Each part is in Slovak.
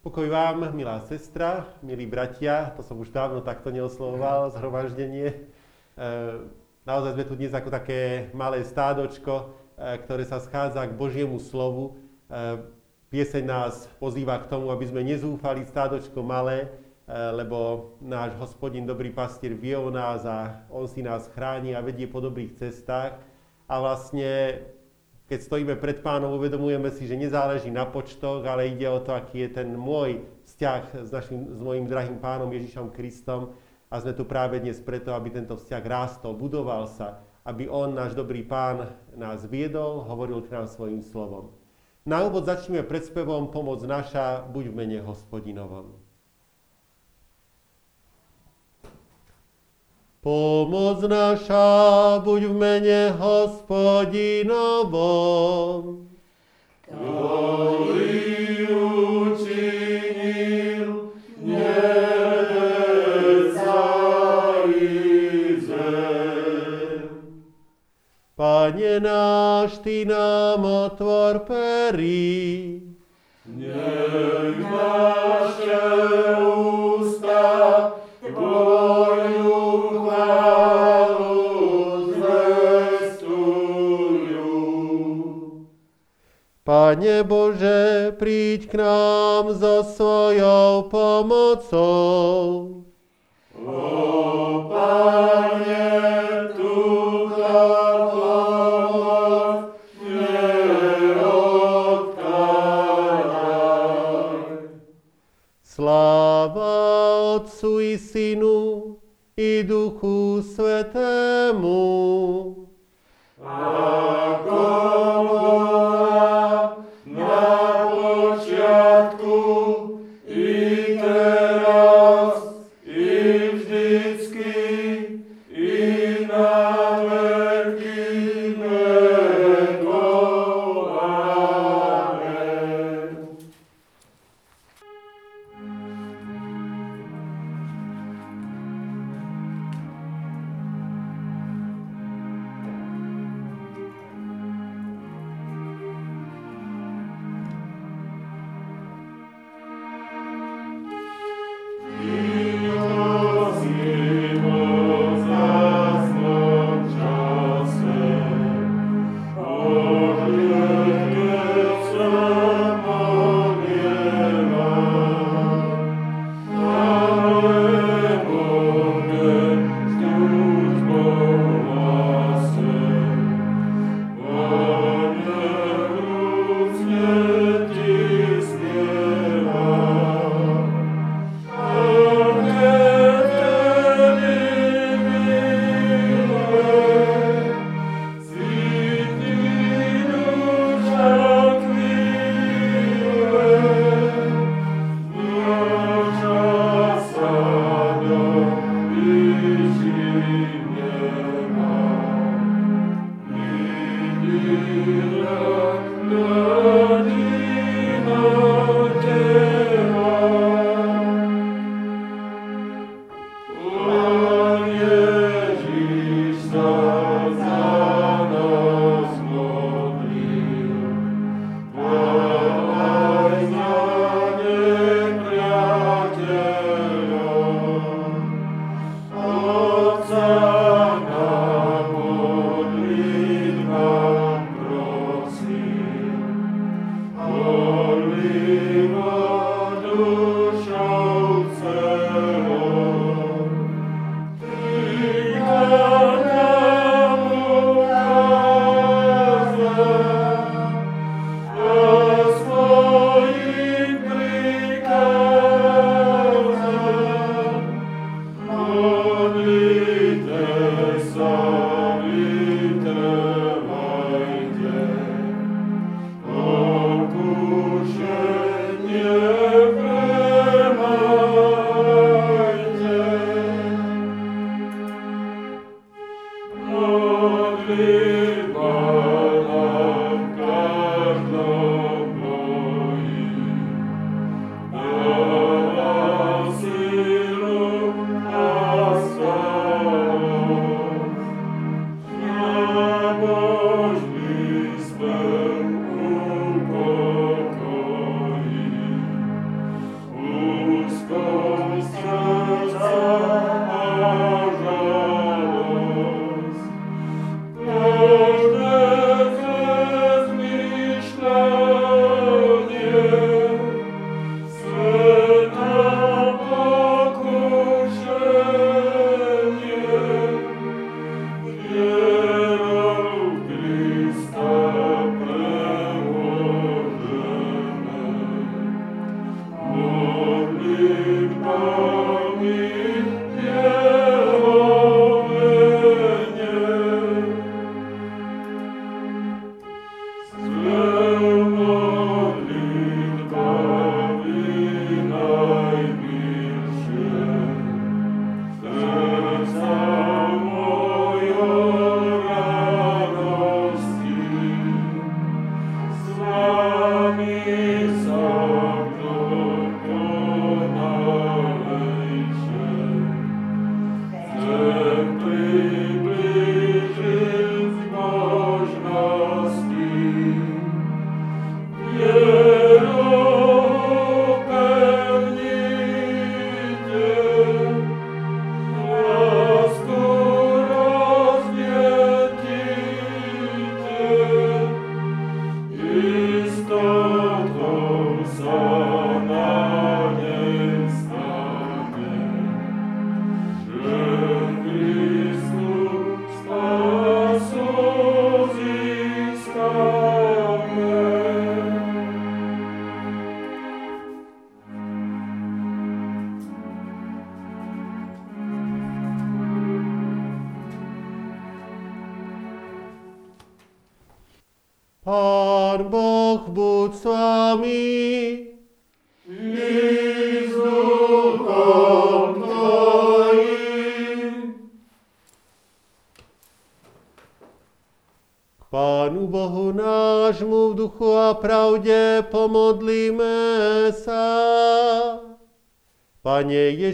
Pokoj vám, milá sestra, milí bratia, to som už dávno takto neoslovoval, zhromaždenie. E, naozaj sme tu dnes ako také malé stádočko, e, ktoré sa schádza k Božiemu slovu. E, pieseň nás pozýva k tomu, aby sme nezúfali stádočko malé, lebo náš hospodin, dobrý pastier, vie o nás a on si nás chráni a vedie po dobrých cestách. A vlastne keď stojíme pred pánom, uvedomujeme si, že nezáleží na počtoch, ale ide o to, aký je ten môj vzťah s, našim, s mojim drahým pánom Ježišom Kristom. A sme tu práve dnes preto, aby tento vzťah rástol, budoval sa, aby on, náš dobrý pán, nás viedol, hovoril k nám svojim slovom. Na úvod začneme predspevom Pomoc naša, buď v mene hospodinovom. Pomoc naša buď v mene hospodinovom. Ktorý učinil Pane náš, Ty nám otvor perí. Nech naše ústa Tvoju Pane Bože, príď k nám so svojou pomocou.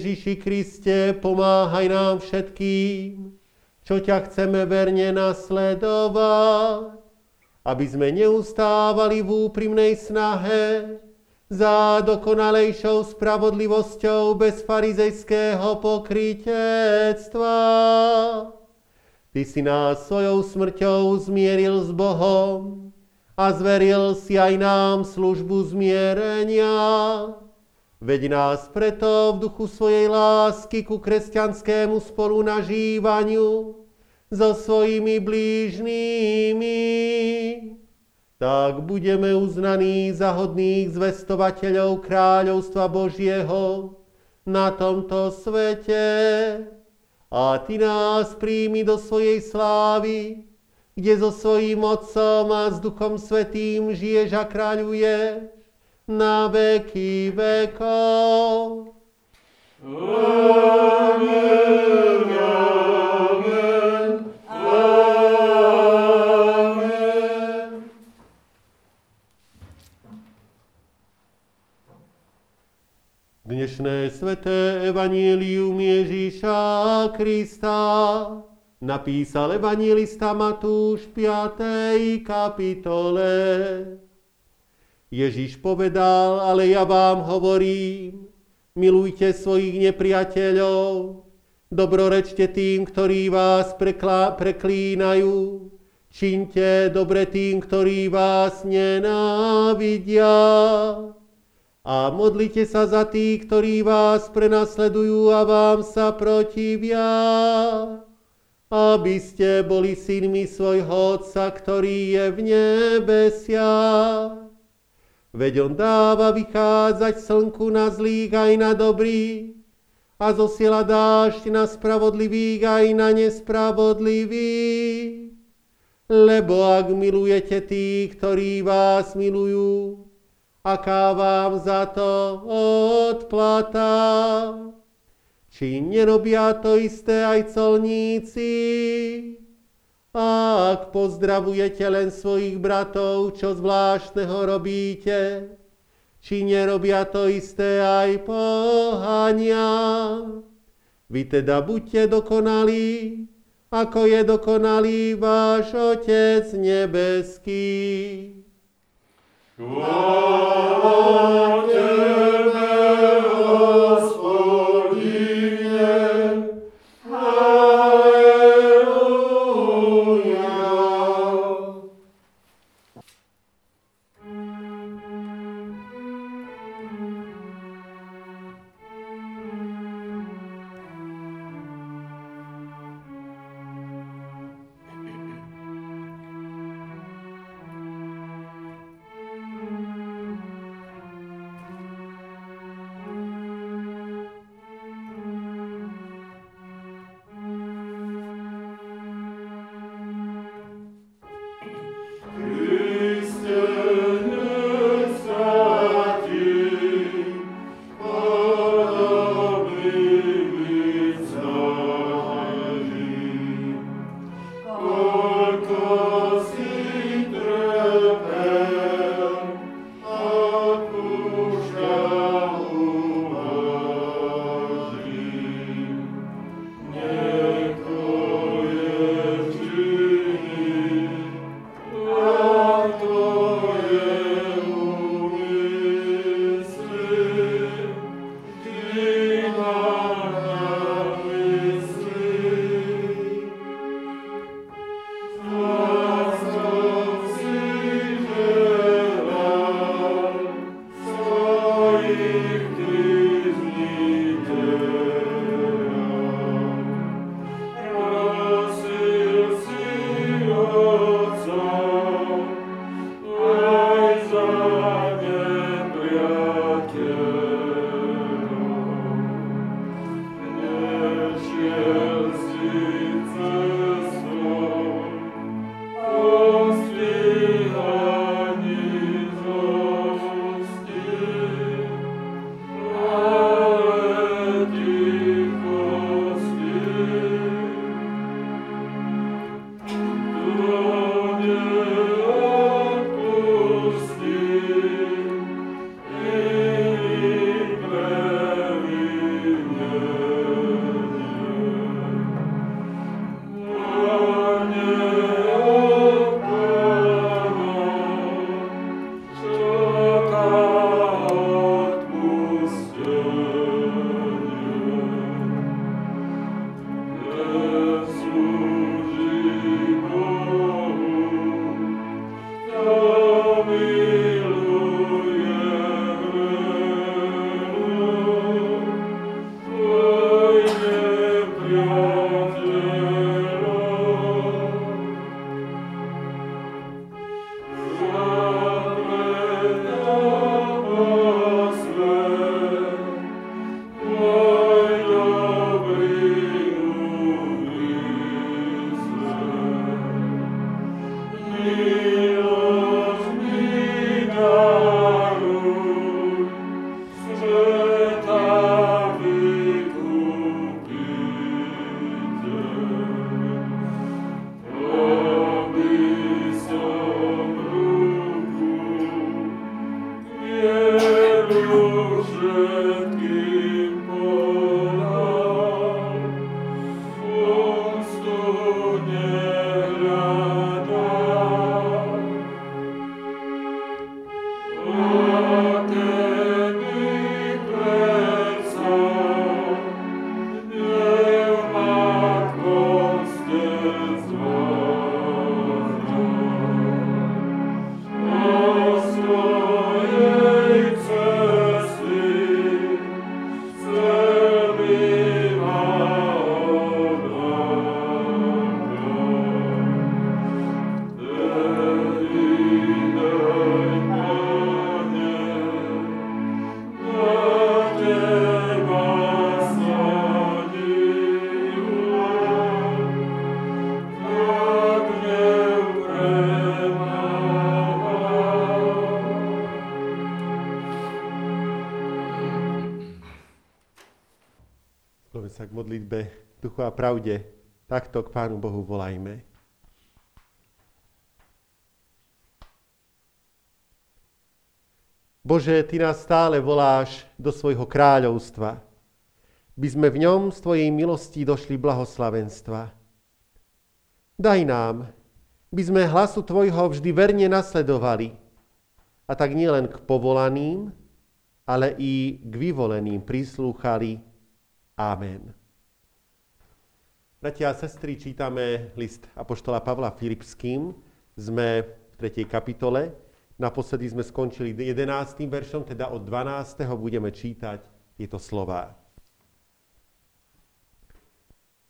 Ježiši Kriste, pomáhaj nám všetkým, čo ťa chceme verne nasledovať, aby sme neustávali v úprimnej snahe za dokonalejšou spravodlivosťou bez farizejského pokrytectva. Ty si nás svojou smrťou zmieril s Bohom a zveril si aj nám službu zmierenia. Veď nás preto v duchu svojej lásky ku kresťanskému spolunažívaniu so svojimi blížnými. Tak budeme uznaní za hodných zvestovateľov kráľovstva Božieho na tomto svete a Ty nás príjmi do svojej slávy, kde so svojím Otcom a s Duchom Svetým žiješ a kráľuješ na veky vekov. Amen, amen, amen. Dnešné sveté evanílium Ježíša Krista napísal evanílista Matúš v 5. kapitole. Ježíš povedal, ale ja vám hovorím, milujte svojich nepriateľov, dobrorečte tým, ktorí vás preklá, preklínajú, čiňte dobre tým, ktorí vás nenávidia a modlite sa za tých, ktorí vás prenasledujú a vám sa protivia, aby ste boli synmi svojho Otca, ktorý je v nebesiach. Veď on dáva vychádzať slnku na zlých aj na dobrých a zosiela dážď na spravodlivých aj na nespravodlivých. Lebo ak milujete tých, ktorí vás milujú, aká vám za to odplata? Či nerobia to isté aj colníci? Ak pozdravujete len svojich bratov, čo zvláštneho robíte, či nerobia to isté aj pohania? Vy teda buďte dokonalí, ako je dokonalý váš Otec nebeský. Chvála a pravde. Takto k Pánu Bohu volajme. Bože, Ty nás stále voláš do svojho kráľovstva, by sme v ňom z Tvojej milosti došli blahoslavenstva. Daj nám, by sme hlasu Tvojho vždy verne nasledovali, a tak nielen k povolaným, ale i k vyvoleným prislúchali. Amen. Bratia a sestry, čítame list Apoštola Pavla Filipským. Sme v 3. kapitole. Naposledy sme skončili 11. veršom, teda od 12. budeme čítať tieto slova.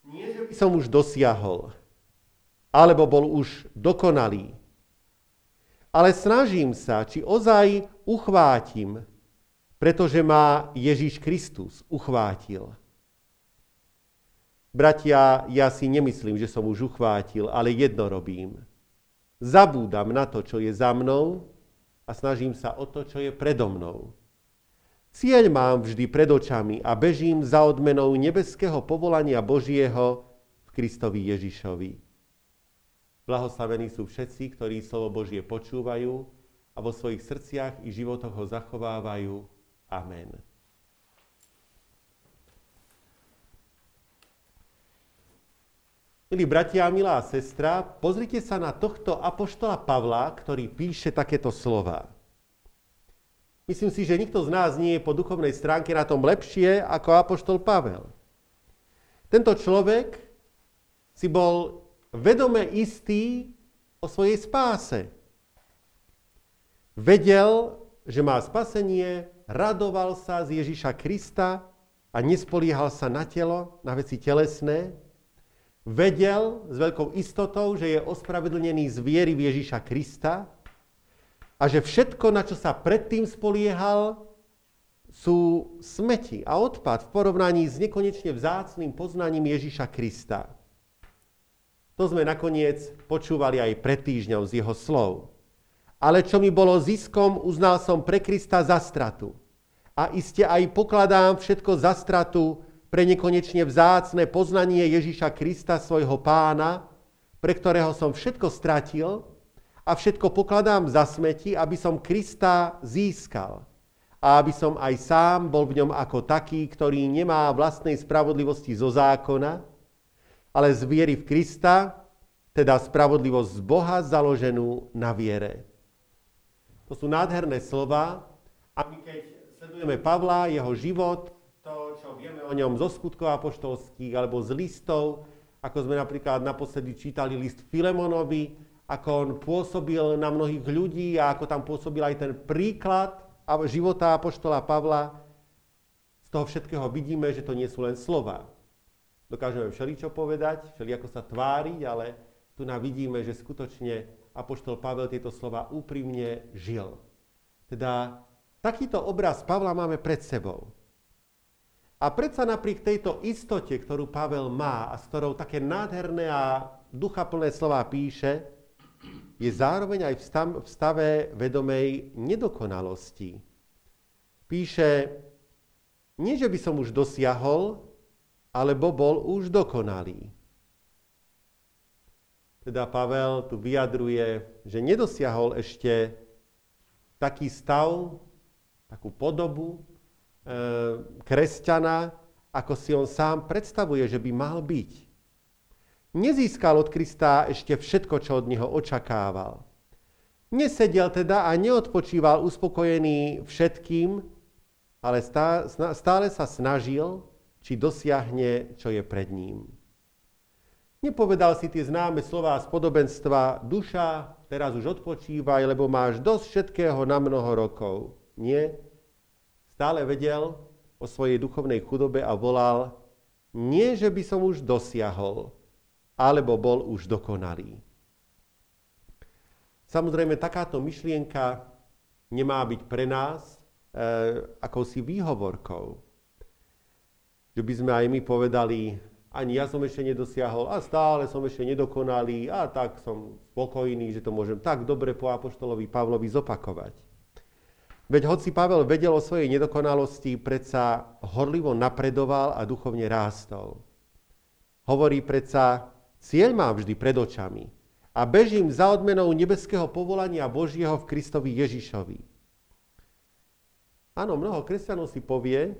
Nie, že by som už dosiahol, alebo bol už dokonalý, ale snažím sa, či ozaj uchvátim, pretože ma Ježíš Kristus uchvátil. Bratia, ja si nemyslím, že som už uchvátil, ale jedno robím. Zabúdam na to, čo je za mnou a snažím sa o to, čo je predo mnou. Cieľ mám vždy pred očami a bežím za odmenou nebeského povolania Božieho v Kristovi Ježišovi. Blahoslavení sú všetci, ktorí slovo Božie počúvajú a vo svojich srdciach i životoch ho zachovávajú. Amen. Milí bratia milá sestra, pozrite sa na tohto apoštola Pavla, ktorý píše takéto slova. Myslím si, že nikto z nás nie je po duchovnej stránke na tom lepšie ako apoštol Pavel. Tento človek si bol vedome istý o svojej spáse. Vedel, že má spasenie, radoval sa z Ježiša Krista a nespoliehal sa na telo, na veci telesné. Vedel s veľkou istotou, že je ospravedlnený z viery v Ježiša Krista a že všetko, na čo sa predtým spoliehal, sú smeti a odpad v porovnaní s nekonečne vzácným poznaním Ježiša Krista. To sme nakoniec počúvali aj pred týždňom z jeho slov. Ale čo mi bolo ziskom, uznal som pre Krista za stratu. A iste aj pokladám všetko za stratu pre nekonečne vzácne poznanie Ježiša Krista, svojho pána, pre ktorého som všetko stratil a všetko pokladám za smeti, aby som Krista získal. A aby som aj sám bol v ňom ako taký, ktorý nemá vlastnej spravodlivosti zo zákona, ale z viery v Krista, teda spravodlivosť z Boha založenú na viere. To sú nádherné slova a my keď sledujeme Pavla, jeho život, vieme o ňom zo skutkov apoštolských alebo z listov, ako sme napríklad naposledy čítali list Filemonovi, ako on pôsobil na mnohých ľudí a ako tam pôsobil aj ten príklad života apoštola Pavla, z toho všetkého vidíme, že to nie sú len slova. Dokážeme všeličo povedať, všelijako sa tváriť, ale tu nám vidíme, že skutočne apoštol Pavel tieto slova úprimne žil. Teda takýto obraz Pavla máme pred sebou. A predsa napriek tejto istote, ktorú Pavel má a s ktorou také nádherné a duchaplné slova píše, je zároveň aj v stave vedomej nedokonalosti. Píše, nie že by som už dosiahol, alebo bol už dokonalý. Teda Pavel tu vyjadruje, že nedosiahol ešte taký stav, takú podobu, kresťana, ako si on sám predstavuje, že by mal byť. Nezískal od Krista ešte všetko, čo od neho očakával. Nesedel teda a neodpočíval uspokojený všetkým, ale stále sa snažil, či dosiahne, čo je pred ním. Nepovedal si tie známe slova z podobenstva, duša, teraz už odpočívaj, lebo máš dosť všetkého na mnoho rokov. Nie. Stále vedel o svojej duchovnej chudobe a volal, nie, že by som už dosiahol, alebo bol už dokonalý. Samozrejme, takáto myšlienka nemá byť pre nás e, akousi výhovorkou že by sme aj my povedali, ani ja som ešte nedosiahol a stále som ešte nedokonalý a tak som spokojný, že to môžem tak dobre po apoštolovi Pavlovi zopakovať. Veď hoci Pavel vedel o svojej nedokonalosti, predsa horlivo napredoval a duchovne rástol. Hovorí predsa, cieľ mám vždy pred očami a bežím za odmenou nebeského povolania Božieho v Kristovi Ježišovi. Áno, mnoho kresťanov si povie,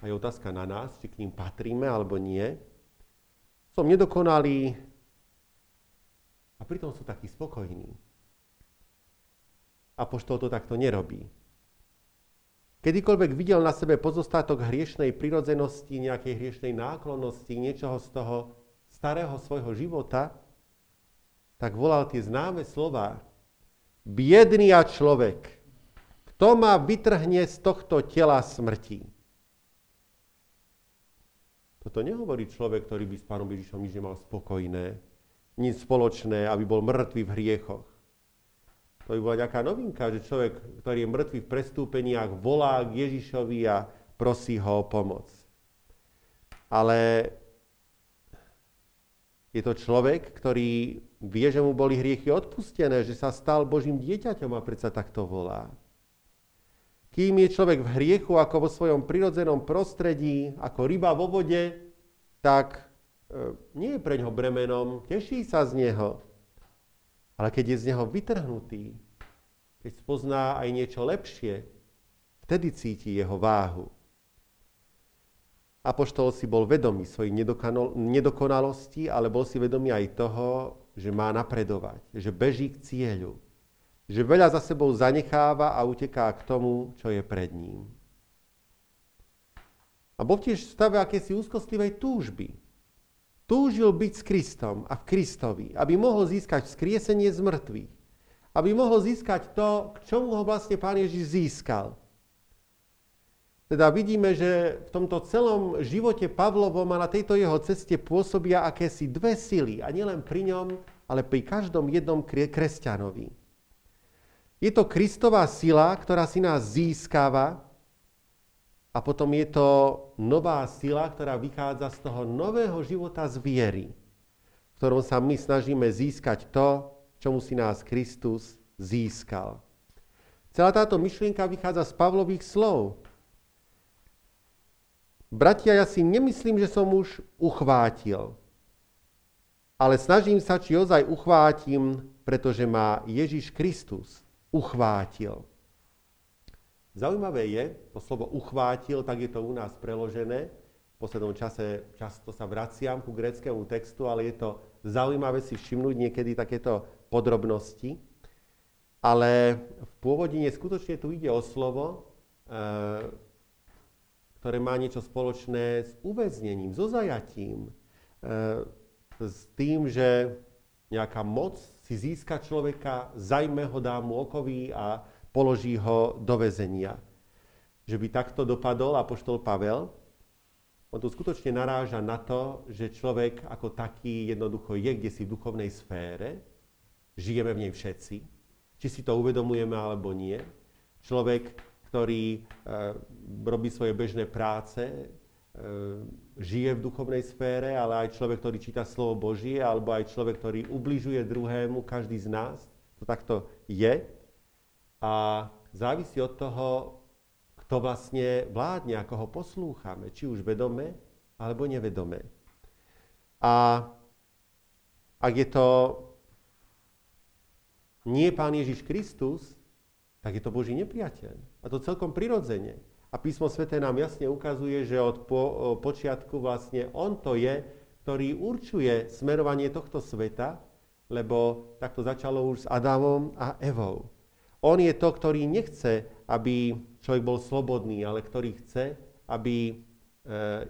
a je otázka na nás, či k ním patríme alebo nie. Som nedokonalý a pritom sú takí spokojní. Apoštol to takto nerobí. Kedykoľvek videl na sebe pozostatok hriešnej prirodzenosti, nejakej hriešnej náklonnosti, niečoho z toho starého svojho života, tak volal tie známe slova. Biedný a človek, kto ma vytrhne z tohto tela smrti? Toto nehovorí človek, ktorý by s pánom Ježišom nič nemal spokojné, nič spoločné, aby bol mŕtvý v hriechoch. To by bola nejaká novinka, že človek, ktorý je mŕtvý v prestúpeniach, volá k Ježišovi a prosí ho o pomoc. Ale je to človek, ktorý vie, že mu boli hriechy odpustené, že sa stal Božím dieťaťom a predsa takto volá. Kým je človek v hriechu ako vo svojom prirodzenom prostredí, ako ryba vo vode, tak e, nie je pre ňoho bremenom, teší sa z neho. Ale keď je z neho vytrhnutý, keď spozná aj niečo lepšie, vtedy cíti jeho váhu. Apoštol si bol vedomý svojej nedokonalosti, ale bol si vedomý aj toho, že má napredovať, že beží k cieľu že veľa za sebou zanecháva a uteká k tomu, čo je pred ním. A bol tiež v stave akési úzkostlivej túžby. Túžil byť s Kristom a v Kristovi, aby mohol získať vzkriesenie z mŕtvych. Aby mohol získať to, k čomu ho vlastne Pán Ježiš získal. Teda vidíme, že v tomto celom živote Pavlovom a na tejto jeho ceste pôsobia akési dve sily. A nielen pri ňom, ale pri každom jednom kresťanovi. Je to Kristová sila, ktorá si nás získava a potom je to nová sila, ktorá vychádza z toho nového života z viery, v ktorom sa my snažíme získať to, čomu si nás Kristus získal. Celá táto myšlienka vychádza z Pavlových slov. Bratia, ja si nemyslím, že som už uchvátil, ale snažím sa, či ozaj uchvátim, pretože má Ježiš Kristus uchvátil. Zaujímavé je, to slovo uchvátil, tak je to u nás preložené. V poslednom čase často sa vraciam ku gréckému textu, ale je to zaujímavé si všimnúť niekedy takéto podrobnosti. Ale v pôvodine skutočne tu ide o slovo, e, ktoré má niečo spoločné s uväznením, so zajatím, e, s tým, že nejaká moc si získa človeka, zajme ho, dá mu okový a položí ho do väzenia. Že by takto dopadol apoštol Pavel, on tu skutočne naráža na to, že človek ako taký jednoducho je kde si v duchovnej sfére, žijeme v nej všetci, či si to uvedomujeme alebo nie. Človek, ktorý e, robí svoje bežné práce, e, žije v duchovnej sfére, ale aj človek, ktorý číta slovo Božie, alebo aj človek, ktorý ubližuje druhému, každý z nás. To takto je. A závisí od toho, kto vlastne vládne, ako ho poslúchame, či už vedome, alebo nevedome. A ak je to nie Pán Ježiš Kristus, tak je to Boží nepriateľ. A to celkom prirodzene. A písmo svete nám jasne ukazuje, že od po, počiatku vlastne on to je, ktorý určuje smerovanie tohto sveta, lebo takto začalo už s Adamom a Evou. On je to, ktorý nechce, aby človek bol slobodný, ale ktorý chce, aby e,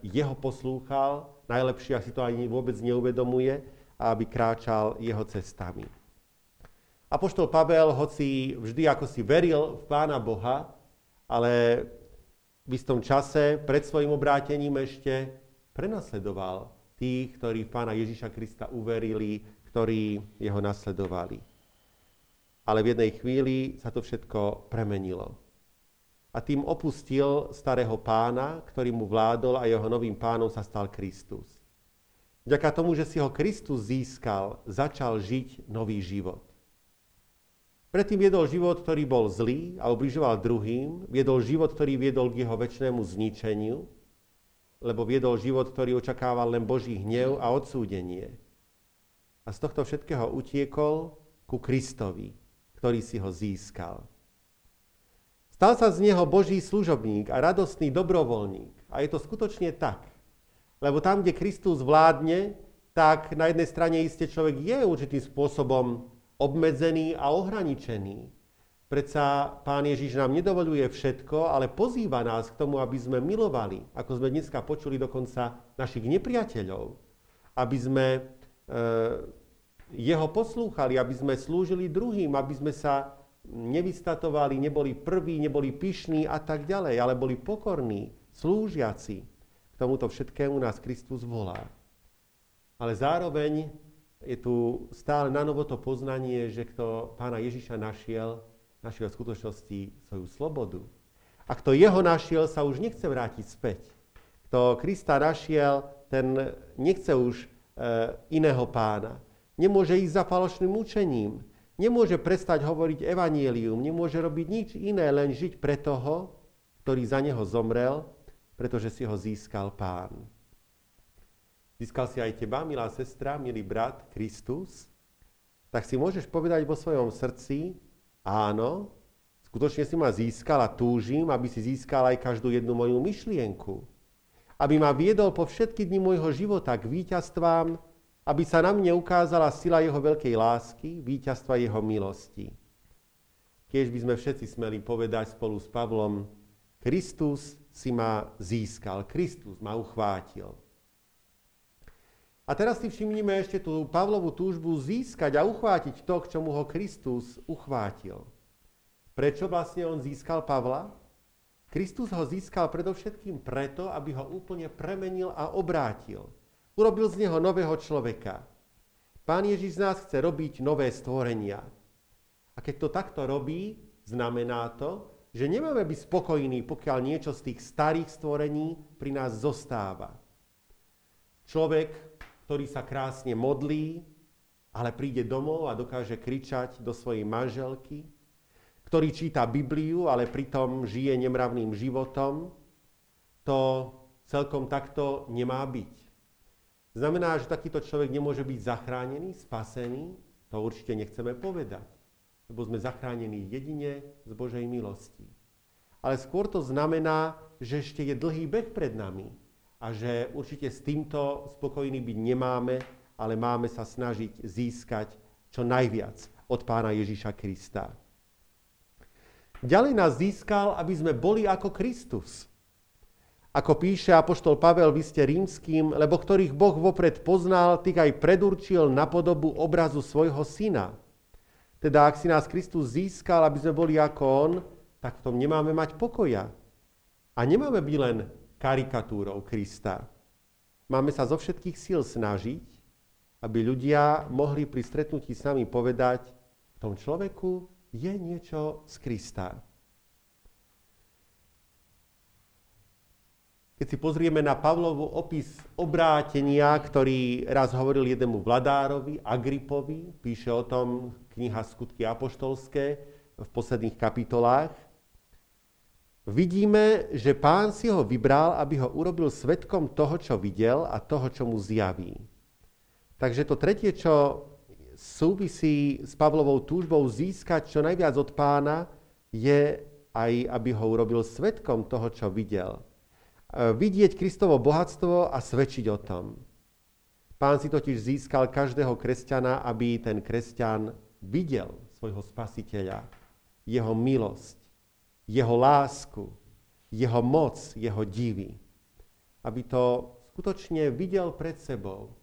jeho poslúchal, najlepšie, ak si to ani vôbec neuvedomuje, a aby kráčal jeho cestami. Apoštol Pavel, hoci vždy ako si veril v Pána Boha, ale v istom čase pred svojim obrátením ešte prenasledoval tých, ktorí v Pána Ježiša Krista uverili, ktorí jeho nasledovali. Ale v jednej chvíli sa to všetko premenilo. A tým opustil starého pána, ktorý mu vládol a jeho novým pánom sa stal Kristus. Vďaka tomu, že si ho Kristus získal, začal žiť nový život. Predtým viedol život, ktorý bol zlý a ubližoval druhým, viedol život, ktorý viedol k jeho väčšnému zničeniu, lebo viedol život, ktorý očakával len Boží hnev a odsúdenie. A z tohto všetkého utiekol ku Kristovi, ktorý si ho získal. Stal sa z neho Boží služobník a radostný dobrovoľník. A je to skutočne tak. Lebo tam, kde Kristus vládne, tak na jednej strane iste človek je určitým spôsobom obmedzený a ohraničený. Predsa Pán Ježiš nám nedovoluje všetko, ale pozýva nás k tomu, aby sme milovali, ako sme dneska počuli dokonca našich nepriateľov, aby sme e, jeho poslúchali, aby sme slúžili druhým, aby sme sa nevystatovali, neboli prví, neboli pyšní a tak ďalej, ale boli pokorní, slúžiaci. K tomuto všetkému nás Kristus volá. Ale zároveň je tu stále na novo to poznanie, že kto pána Ježiša našiel, našiel v skutočnosti svoju slobodu. A kto jeho našiel, sa už nechce vrátiť späť. Kto Krista našiel, ten nechce už e, iného pána. Nemôže ísť za falošným učením. Nemôže prestať hovoriť evanielium. Nemôže robiť nič iné, len žiť pre toho, ktorý za neho zomrel, pretože si ho získal pán. Získal si aj teba, milá sestra, milý brat, Kristus, tak si môžeš povedať vo svojom srdci, áno, skutočne si ma získal a túžim, aby si získal aj každú jednu moju myšlienku. Aby ma viedol po všetky dni môjho života k víťazstvám, aby sa na mne ukázala sila jeho veľkej lásky, víťazstva jeho milosti. Keď by sme všetci smeli povedať spolu s Pavlom, Kristus si ma získal, Kristus ma uchvátil. A teraz si všimnime ešte tú Pavlovú túžbu získať a uchvátiť to, k čomu ho Kristus uchvátil. Prečo vlastne on získal Pavla? Kristus ho získal predovšetkým preto, aby ho úplne premenil a obrátil. Urobil z neho nového človeka. Pán Ježiš z nás chce robiť nové stvorenia. A keď to takto robí, znamená to, že nemáme byť spokojní, pokiaľ niečo z tých starých stvorení pri nás zostáva. Človek ktorý sa krásne modlí, ale príde domov a dokáže kričať do svojej manželky, ktorý číta Bibliu, ale pritom žije nemravným životom, to celkom takto nemá byť. Znamená, že takýto človek nemôže byť zachránený, spasený? To určite nechceme povedať, lebo sme zachránení jedine z Božej milosti. Ale skôr to znamená, že ešte je dlhý beh pred nami, a že určite s týmto spokojní byť nemáme, ale máme sa snažiť získať čo najviac od pána Ježiša Krista. Ďalej nás získal, aby sme boli ako Kristus. Ako píše apoštol Pavel, vy ste rímským, lebo ktorých Boh vopred poznal, tých aj predurčil na podobu obrazu svojho syna. Teda ak si nás Kristus získal, aby sme boli ako On, tak v tom nemáme mať pokoja. A nemáme byť len karikatúrou Krista. Máme sa zo všetkých síl snažiť, aby ľudia mohli pri stretnutí s nami povedať, v tom človeku je niečo z Krista. Keď si pozrieme na Pavlovu opis obrátenia, ktorý raz hovoril jednému vladárovi, Agripovi, píše o tom kniha Skutky apoštolské v posledných kapitolách, vidíme, že pán si ho vybral, aby ho urobil svetkom toho, čo videl a toho, čo mu zjaví. Takže to tretie, čo súvisí s Pavlovou túžbou získať čo najviac od pána, je, aj aby ho urobil svetkom toho, čo videl. E, vidieť Kristovo bohatstvo a svedčiť o tom. Pán si totiž získal každého kresťana, aby ten kresťan videl svojho spasiteľa, jeho milosť, jeho lásku, jeho moc, jeho divy. Aby to skutočne videl pred sebou,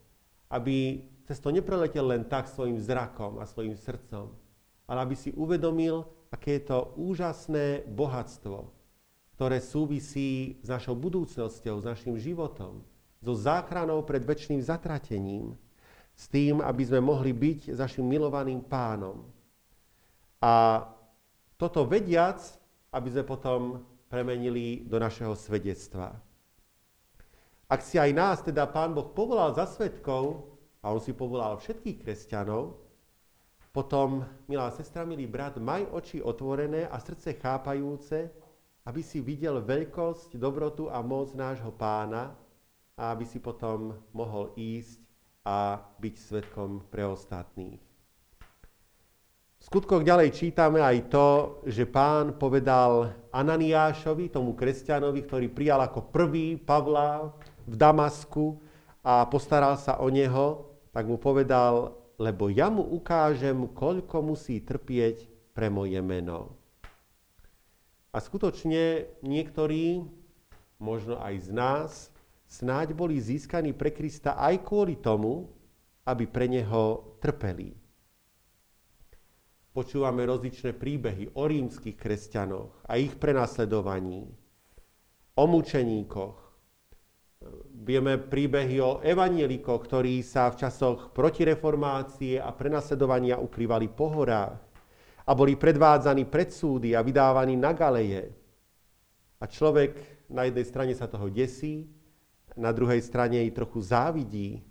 aby cez to nepreletel len tak svojim zrakom a svojim srdcom, ale aby si uvedomil, aké je to úžasné bohatstvo, ktoré súvisí s našou budúcnosťou, s našim životom, so záchranou pred väčšným zatratením, s tým, aby sme mohli byť s našim milovaným pánom. A toto vediac, aby sme potom premenili do našeho svedectva. Ak si aj nás teda Pán Boh povolal za svetkov, a on si povolal všetkých kresťanov, potom, milá sestra, milý brat, maj oči otvorené a srdce chápajúce, aby si videl veľkosť, dobrotu a moc nášho pána a aby si potom mohol ísť a byť svetkom pre ostatných. V skutkoch ďalej čítame aj to, že pán povedal Ananiášovi, tomu kresťanovi, ktorý prijal ako prvý Pavla v Damasku a postaral sa o neho, tak mu povedal, lebo ja mu ukážem, koľko musí trpieť pre moje meno. A skutočne niektorí, možno aj z nás, snáď boli získaní pre Krista aj kvôli tomu, aby pre Neho trpeli. Počúvame rozličné príbehy o rímskych kresťanoch a ich prenasledovaní, o mučeníkoch. Vieme príbehy o evanielikoch, ktorí sa v časoch protireformácie a prenasledovania ukrývali po horách a boli predvádzaní pred súdy a vydávaní na galeje. A človek na jednej strane sa toho desí, na druhej strane i trochu závidí,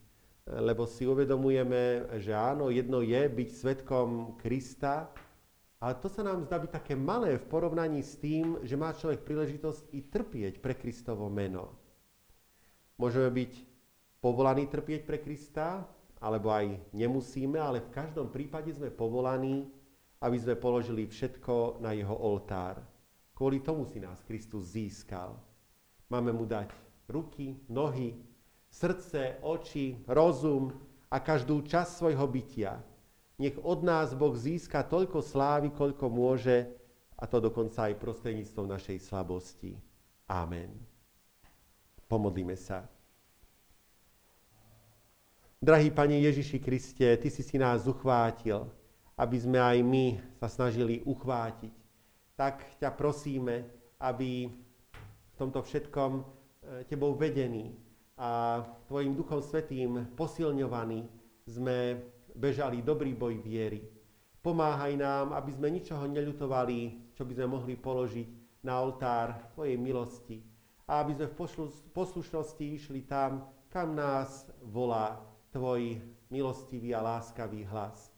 lebo si uvedomujeme, že áno, jedno je byť svetkom Krista, ale to sa nám zdá byť také malé v porovnaní s tým, že má človek príležitosť i trpieť pre Kristovo meno. Môžeme byť povolaní trpieť pre Krista, alebo aj nemusíme, ale v každom prípade sme povolaní aby sme položili všetko na jeho oltár. Kvôli tomu si nás Kristus získal. Máme mu dať ruky, nohy, srdce, oči, rozum a každú časť svojho bytia. Nech od nás Boh získa toľko slávy, koľko môže, a to dokonca aj prostredníctvom našej slabosti. Amen. Pomodlíme sa. Drahý Pane Ježiši Kriste, Ty si si nás uchvátil aby sme aj my sa snažili uchvátiť. Tak ťa prosíme, aby v tomto všetkom e, tebou vedený a tvojim Duchom Svetým posilňovaní sme bežali dobrý boj viery. Pomáhaj nám, aby sme ničoho neľutovali, čo by sme mohli položiť na oltár Tvojej milosti. A aby sme v poslušnosti išli tam, kam nás volá Tvoj milostivý a láskavý hlas.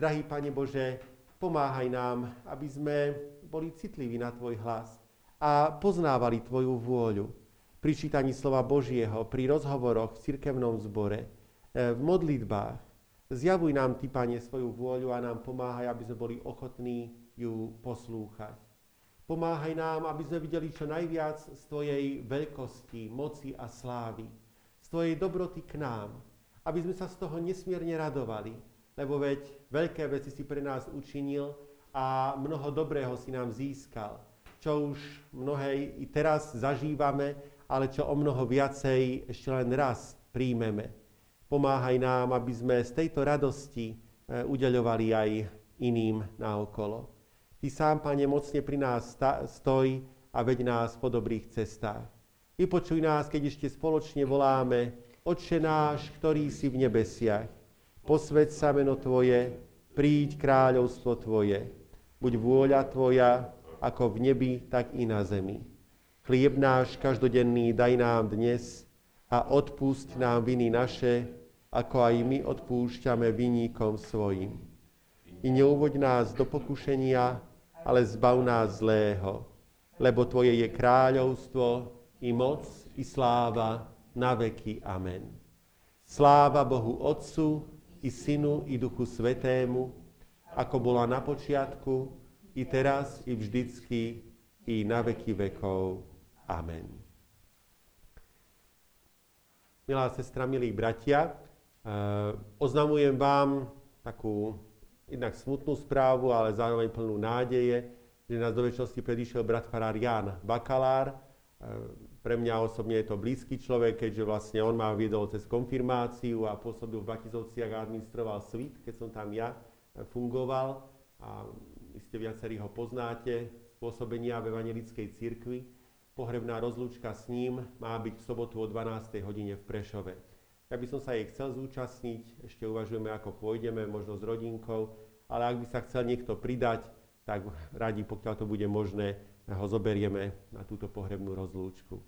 Drahý Pane Bože, pomáhaj nám, aby sme boli citliví na Tvoj hlas a poznávali Tvoju vôľu pri čítaní slova Božieho, pri rozhovoroch v cirkevnom zbore, e, v modlitbách. Zjavuj nám, Ty, Pane, svoju vôľu a nám pomáhaj, aby sme boli ochotní ju poslúchať. Pomáhaj nám, aby sme videli čo najviac z Tvojej veľkosti, moci a slávy, z Tvojej dobroty k nám, aby sme sa z toho nesmierne radovali, lebo veď veľké veci si pre nás učinil a mnoho dobrého si nám získal, čo už mnohé i teraz zažívame, ale čo o mnoho viacej ešte len raz príjmeme. Pomáhaj nám, aby sme z tejto radosti e, udeľovali aj iným naokolo. Ty sám, Pane, mocne pri nás stoj a veď nás po dobrých cestách. Vypočuj nás, keď ešte spoločne voláme Otče náš, ktorý si v nebesiach, posveď sa meno Tvoje, príď kráľovstvo Tvoje. Buď vôľa Tvoja, ako v nebi, tak i na zemi. Chlieb náš každodenný daj nám dnes a odpúšť nám viny naše, ako aj my odpúšťame viníkom svojim. I neuvoď nás do pokušenia, ale zbav nás zlého, lebo Tvoje je kráľovstvo, i moc, i sláva, na veky. Amen. Sláva Bohu Otcu, i Synu, i Duchu Svetému, ako bola na počiatku, i teraz, i vždycky, i na veky vekov. Amen. Milá sestra, milí bratia, eh, oznamujem vám takú jednak smutnú správu, ale zároveň plnú nádeje, že nás do väčšnosti predišiel brat farár Jan Bakalár. Pre mňa osobne je to blízky človek, keďže vlastne on ma viedol cez konfirmáciu a pôsobil v Batizovciach a administroval svit, keď som tam ja eh, fungoval. A iste viacerí ho poznáte z pôsobenia v Evangelickej cirkvi. Pohrebná rozlúčka s ním má byť v sobotu o 12. hodine v Prešove. Ja by som sa jej chcel zúčastniť, ešte uvažujeme, ako pôjdeme, možno s rodinkou, ale ak by sa chcel niekto pridať, tak radi, pokiaľ to bude možné, ho zoberieme na túto pohrebnú rozlúčku.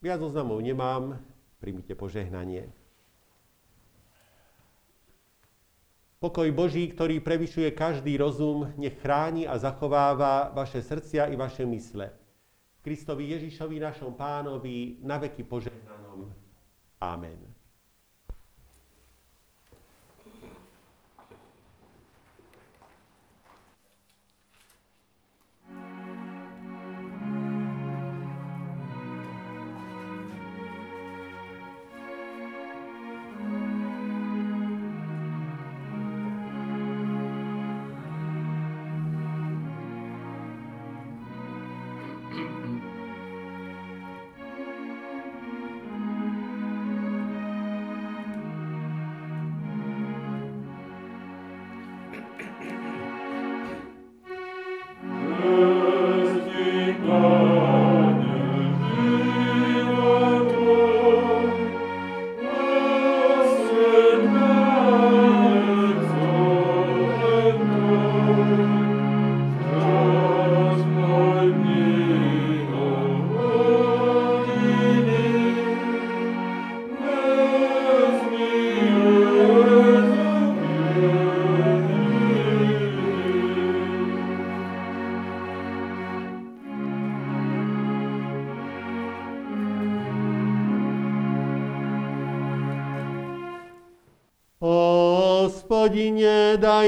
Viac oznamov nemám, príjmite požehnanie. Pokoj Boží, ktorý prevyšuje každý rozum, nech chráni a zachováva vaše srdcia i vaše mysle. Kristovi Ježišovi, našom pánovi, na veky požehnanom. Amen.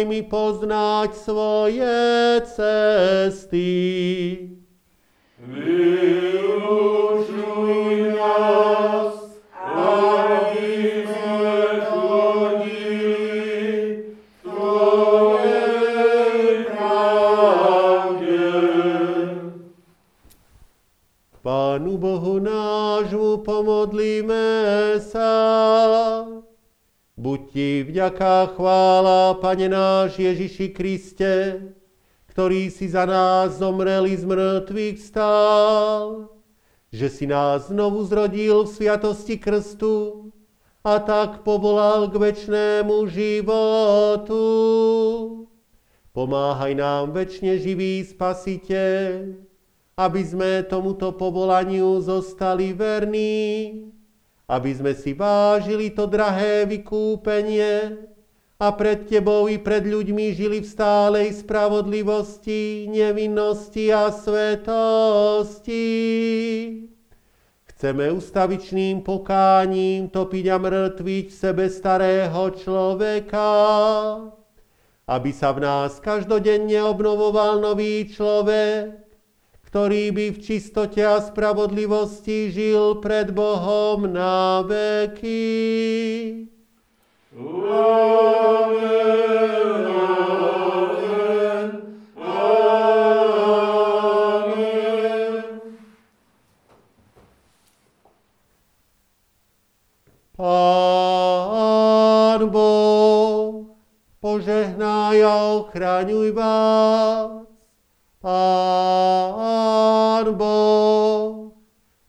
Daj mi poznať svoje cesty. Vyučuj nás, aby sme chodili v Tvojej pravde. Pánu Bohu nášmu pomodlíme sa. Buď ti vďaka, chvála, Pane náš Ježiši Kriste, ktorý si za nás zomrel z mŕtvych stál, že si nás znovu zrodil v sviatosti krstu a tak povolal k večnému životu. Pomáhaj nám večne živý Spasiteľ, aby sme tomuto povolaniu zostali verní aby sme si vážili to drahé vykúpenie a pred Tebou i pred ľuďmi žili v stálej spravodlivosti, nevinnosti a svetosti. Chceme ustavičným pokáním topiť a mŕtviť v sebe starého človeka, aby sa v nás každodenne obnovoval nový človek, ktorý by v čistote a spravodlivosti žil pred Bohom na veky. Amen, amen. Pán Boh, požehnaj a ochraňuj vás. Pán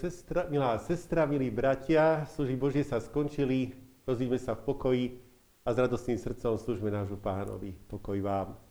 sestra, milá sestra, milí bratia, služby Božie sa skončili, rozíďme sa v pokoji a s radostným srdcom služme nášmu pánovi. Pokoj vám.